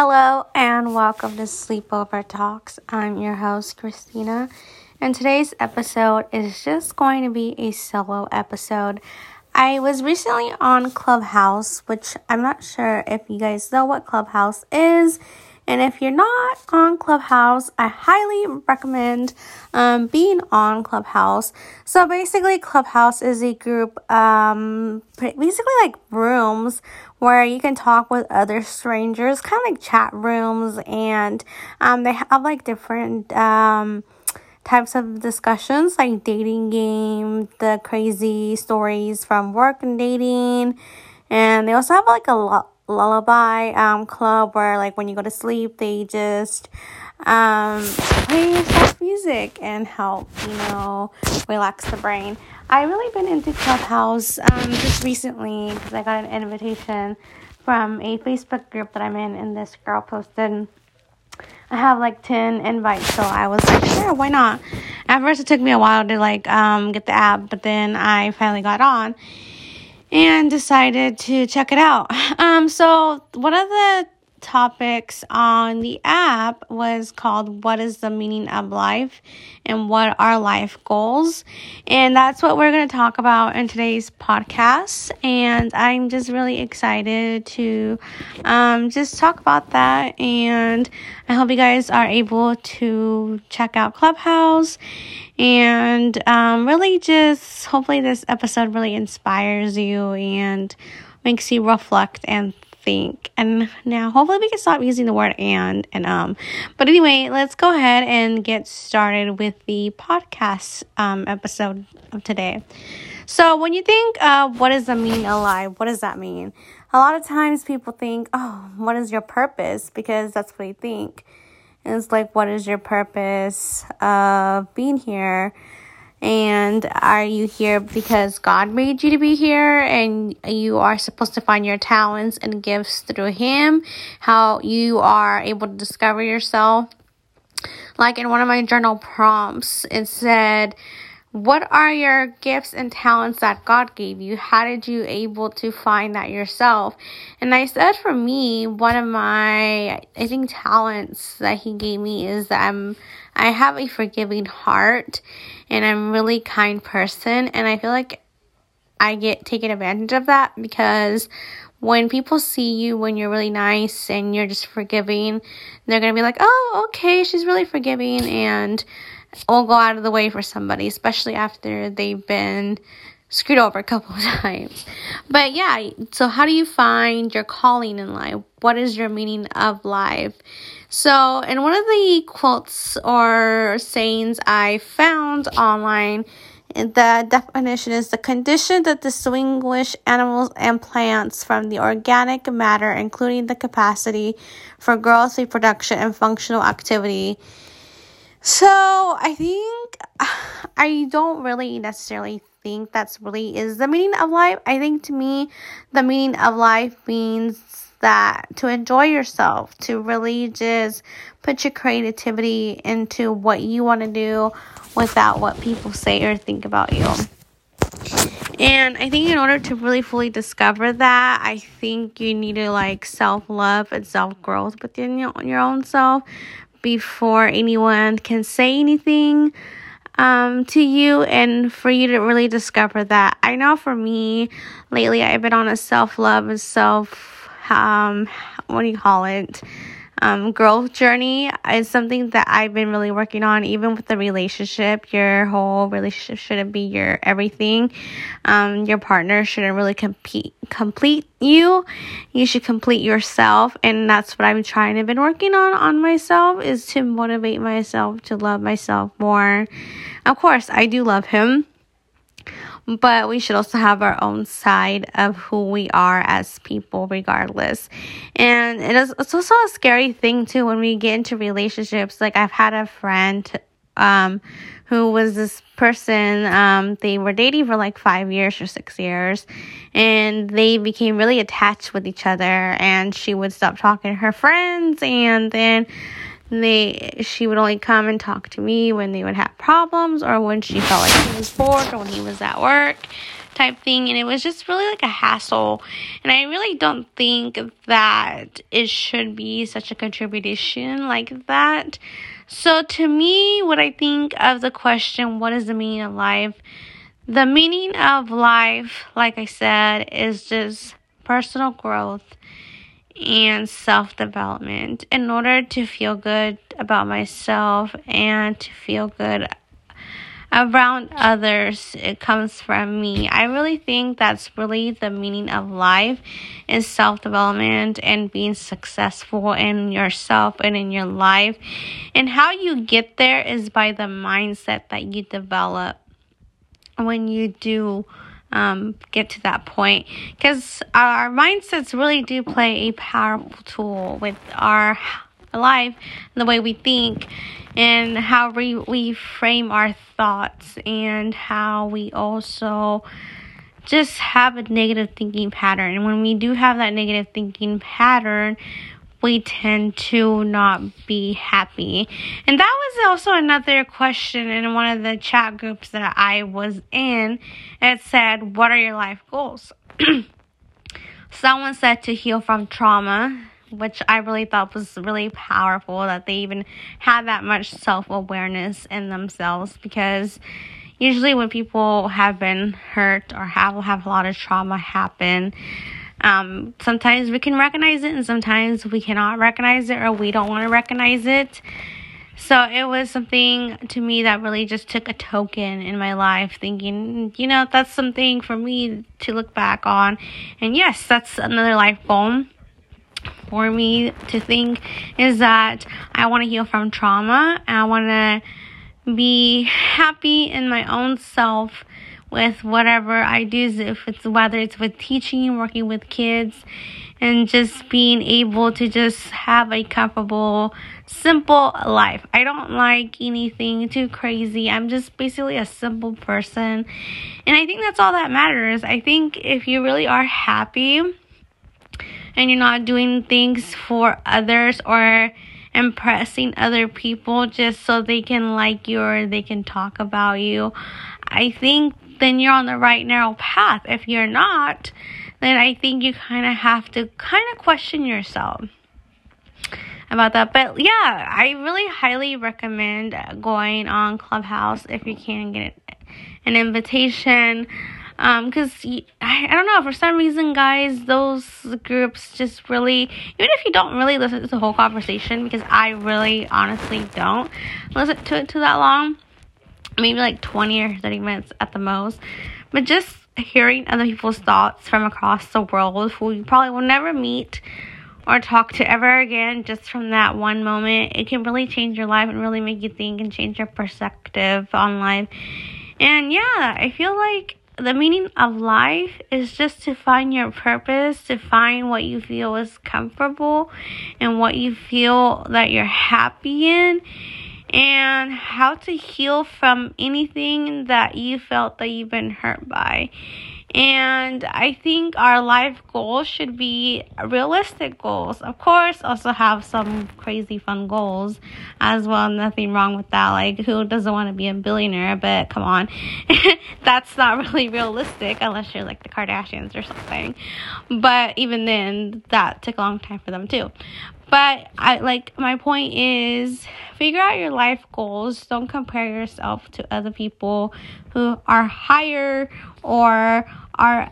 Hello and welcome to Sleepover Talks. I'm your host, Christina, and today's episode is just going to be a solo episode. I was recently on Clubhouse, which I'm not sure if you guys know what Clubhouse is. And if you're not on Clubhouse, I highly recommend um, being on Clubhouse. So basically, Clubhouse is a group, um, basically like rooms where you can talk with other strangers, kind of like chat rooms, and um, they have like different um, types of discussions, like dating game, the crazy stories from work and dating, and they also have like a lot lullaby um club where like when you go to sleep they just um play soft music and help you know relax the brain. I really been into clubhouse um just recently because i got an invitation from a facebook group that i'm in and this girl posted i have like 10 invites. So i was like sure why not? At first it took me a while to like um get the app but then i finally got on and decided to check it out. Um, so one of the topics on the app was called What is the Meaning of Life and What Are Life Goals? And that's what we're going to talk about in today's podcast. And I'm just really excited to um, just talk about that. And I hope you guys are able to check out Clubhouse and um, really just hopefully this episode really inspires you and makes you reflect and think. And now hopefully we can stop using the word and and um. But anyway, let's go ahead and get started with the podcast um episode of today. So when you think uh what does the mean alive? what does that mean? A lot of times people think, oh, what is your purpose? Because that's what they think. And it's like, what is your purpose of being here? And are you here because God made you to be here and you are supposed to find your talents and gifts through Him? How you are able to discover yourself? Like in one of my journal prompts, it said, what are your gifts and talents that God gave you? How did you able to find that yourself? And I said for me, one of my I think talents that he gave me is that I'm I have a forgiving heart and I'm a really kind person and I feel like I get taken advantage of that because when people see you when you're really nice and you're just forgiving, they're going to be like, "Oh, okay, she's really forgiving." And will go out of the way for somebody, especially after they've been screwed over a couple of times. But yeah, so how do you find your calling in life? What is your meaning of life? So, in one of the quotes or sayings I found online, the definition is the condition that distinguish animals and plants from the organic matter, including the capacity for growth, reproduction, and functional activity so I think I don't really necessarily think that's really is the meaning of life. I think to me, the meaning of life means that to enjoy yourself, to really just put your creativity into what you want to do without what people say or think about you. And I think in order to really fully discover that, I think you need to like self love and self growth within your, your own self before anyone can say anything um, to you and for you to really discover that. I know for me, lately I've been on a self love and self, um, what do you call it? Um, growth journey is something that I've been really working on, even with the relationship. Your whole relationship shouldn't be your everything. Um, your partner shouldn't really compete, complete you. You should complete yourself. And that's what I'm trying to been working on on myself is to motivate myself to love myself more. Of course, I do love him but we should also have our own side of who we are as people regardless. And it is it's also a scary thing too when we get into relationships. Like i've had a friend um who was this person um they were dating for like five years or six years and they became really attached with each other and she would stop talking to her friends and then they she would only come and talk to me when they would have problems or when she felt like he was bored or when he was at work type thing. And it was just really like a hassle. And i really don't think that it should be such a contribution like that. So to me what i think of the question what is the meaning of life? The meaning of life like i said is just personal growth and self development in order to feel good about myself and to feel good around others it comes from me. I really think that's really the meaning of life is self-development and being successful in yourself and in your life. And how you get there is by the mindset that you develop. When you do um, get to that point. Because our mindsets really do play a powerful tool with our life the way we think and how we, we frame our thoughts and how we also just have a negative thinking pattern. And when we do have that negative thinking pattern we tend to not be happy. And that was also another question in one of the chat groups that I was in. It said, What are your life goals? Someone said to heal from trauma, which I really thought was really powerful that they even had that much self awareness in themselves because usually when people have been hurt or have have a lot of trauma happen um, sometimes we can recognize it and sometimes we cannot recognize it or we don't want to recognize it. So it was something to me that really just took a token in my life, thinking, you know, that's something for me to look back on. And yes, that's another life goal for me to think is that I want to heal from trauma. I want to be happy in my own self with whatever I do, if it's whether it's with teaching, working with kids, and just being able to just have a comfortable, simple life. I don't like anything too crazy. I'm just basically a simple person. And I think that's all that matters. I think if you really are happy and you're not doing things for others or impressing other people just so they can like you or they can talk about you, I think then you're on the right narrow path. If you're not, then I think you kind of have to kind of question yourself about that. But yeah, I really highly recommend going on Clubhouse if you can get an invitation. Um, I, I don't know, for some reason, guys, those groups just really, even if you don't really listen to the whole conversation, because I really honestly don't listen to it too that long maybe like 20 or 30 minutes at the most. But just hearing other people's thoughts from across the world who you probably will never meet or talk to ever again just from that one moment, it can really change your life and really make you think and change your perspective on life. And yeah, I feel like the meaning of life is just to find your purpose, to find what you feel is comfortable and what you feel that you're happy in and how to heal from anything that you felt that you've been hurt by. And I think our life goals should be realistic goals. Of course, also have some crazy fun goals as well. Nothing wrong with that. Like, who doesn't want to be a billionaire? But come on, that's not really realistic unless you're like the Kardashians or something. But even then, that took a long time for them too. But I like my point is figure out your life goals. Don't compare yourself to other people who are higher or are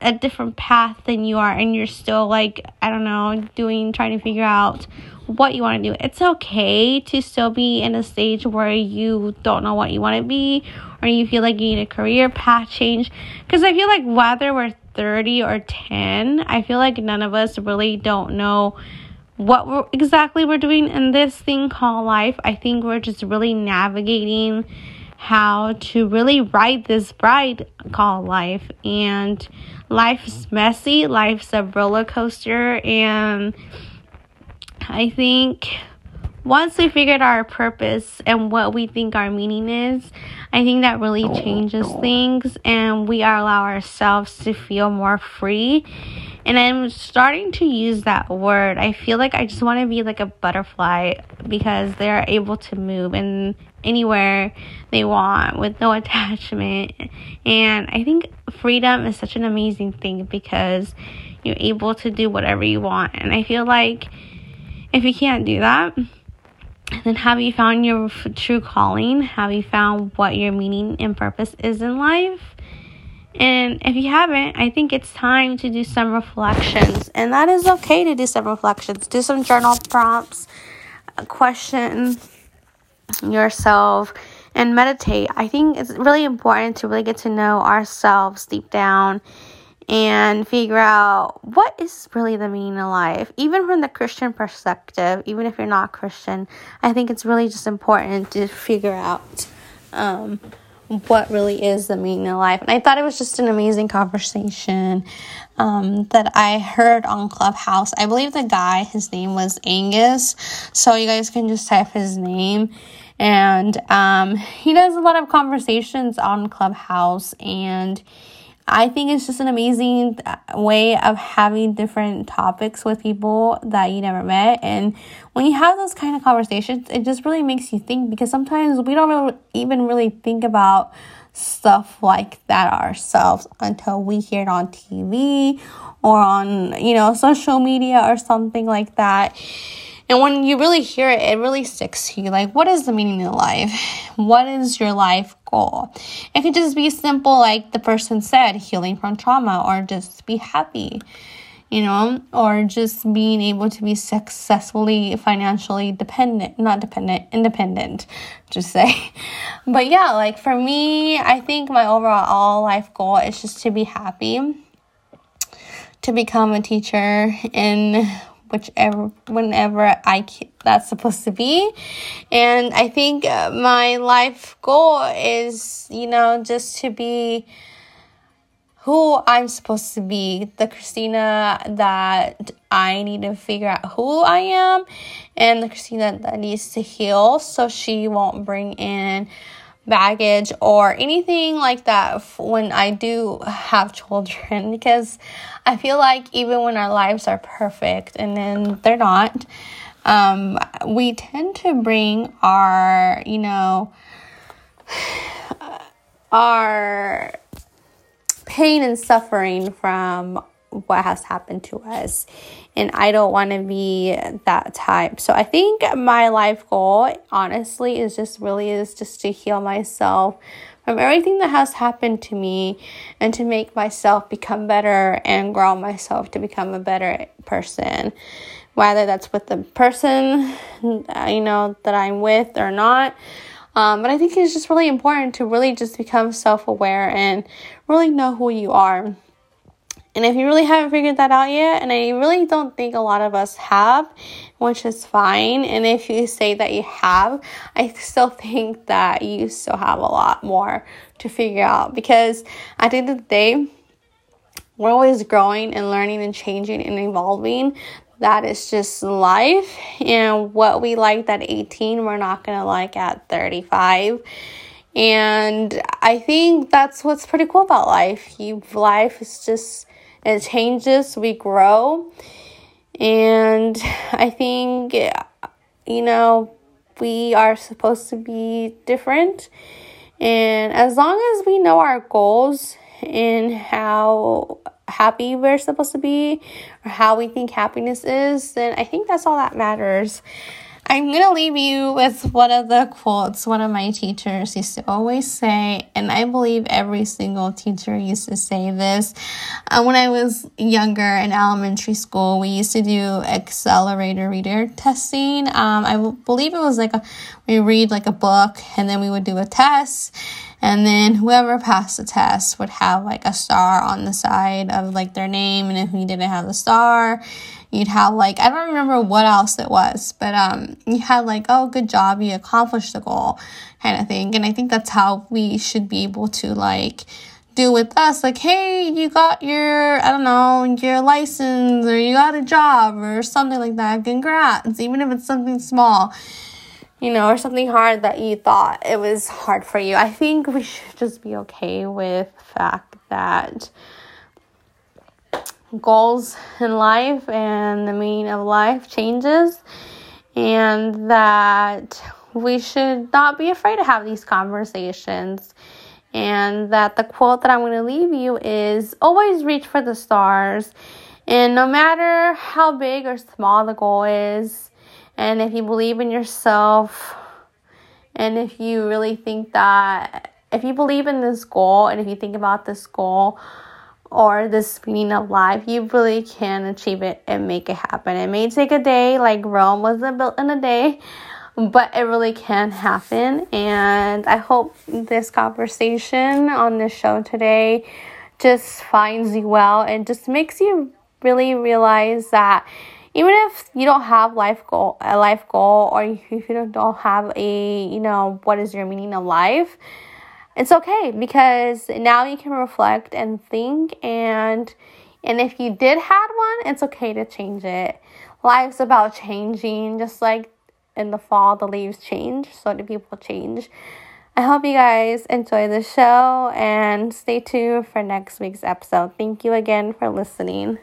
a different path than you are and you're still like I don't know doing trying to figure out what you want to do. It's okay to still be in a stage where you don't know what you want to be or you feel like you need a career path change because I feel like whether we're 30 or 10, I feel like none of us really don't know what we're, exactly we're doing in this thing called life. I think we're just really navigating how to really ride this ride called life. And life's messy, life's a roller coaster. And I think once we figured our purpose and what we think our meaning is, I think that really oh, changes oh. things and we allow ourselves to feel more free and I'm starting to use that word. I feel like I just want to be like a butterfly because they're able to move and anywhere they want with no attachment. And I think freedom is such an amazing thing because you're able to do whatever you want. And I feel like if you can't do that, then have you found your true calling? Have you found what your meaning and purpose is in life? And if you haven't, I think it's time to do some reflections. And that is okay to do some reflections. Do some journal prompts, uh, question yourself, and meditate. I think it's really important to really get to know ourselves deep down and figure out what is really the meaning of life. Even from the Christian perspective, even if you're not Christian, I think it's really just important to figure out um, what really is the meaning of life. And I thought it was just an amazing conversation um, that I heard on Clubhouse. I believe the guy, his name was Angus. So you guys can just type his name. And um, he does a lot of conversations on Clubhouse and I think it's just an amazing uh, way of having different topics with people that you never met. And when you have those kind of conversations, it just really makes you think because sometimes we don't really, even really think about stuff like that ourselves until we hear it on TV or on, you know, social media or something like that. And when you really hear it, it really sticks to you. Like, what is the meaning of life? What is your life goal? It could just be simple, like the person said, healing from trauma, or just be happy, you know, or just being able to be successfully financially dependent, not dependent, independent, just say. But yeah, like for me, I think my overall life goal is just to be happy, to become a teacher in whichever whenever I that's supposed to be. And I think uh, my life goal is, you know, just to be who I'm supposed to be, the Christina that I need to figure out who I am, and the Christina that needs to heal so she won't bring in baggage or anything like that when I do have children because I feel like even when our lives are perfect and then they're not, um, we tend to bring our, you know, our pain and suffering from what has happened to us. And I don't want to be that type. So I think my life goal, honestly, is just really is just to heal myself from everything that has happened to me and to make myself become better and grow myself to become a better person. Whether that's with the person, you know, that I'm with or not. Um, but I think it's just really important to really just become self aware and really know who you are. And if you really haven't figured that out yet, and I really don't think a lot of us have, which is fine. And if you say that you have, I still think that you still have a lot more to figure out because at the end of the day, we're always growing and learning and changing and evolving. That is just life. And what we liked at 18, we're not going to like at 35. And I think that's what's pretty cool about life. You life is just it changes, we grow. And I think, you know, we are supposed to be different. And as long as we know our goals and how happy we're supposed to be or how we think happiness is, then I think that's all that matters. I'm going to leave you with one of the quotes one of my teachers used to always say, and I believe every single teacher used to say this. Uh, when I was younger in elementary school, we used to do accelerator reader testing. Um, I believe it was like a, we read like a book and then we would do a test and then whoever passed the test would have like a star on the side of like their name and if we didn't have the star you'd have like I don't remember what else it was, but um you had like oh good job you accomplished the goal kind of thing. And I think that's how we should be able to like do with us like hey you got your I don't know your license or you got a job or something like that. Congrats, even if it's something small. You know, or something hard that you thought it was hard for you. I think we should just be okay with the fact that goals in life and the meaning of life changes, and that we should not be afraid to have these conversations. And that the quote that I'm going to leave you is always reach for the stars. And no matter how big or small the goal is, and if you believe in yourself, and if you really think that, if you believe in this goal, and if you think about this goal, or this meaning of life, you really can achieve it and make it happen. It may take a day, like Rome wasn't built in a day, but it really can happen. And I hope this conversation on this show today just finds you well and just makes you really realize that even if you don't have life goal a life goal or if you don't have a you know what is your meaning of life it's okay because now you can reflect and think and and if you did had one it's okay to change it. Life's about changing just like in the fall the leaves change so do people change. I hope you guys enjoy the show and stay tuned for next week's episode. Thank you again for listening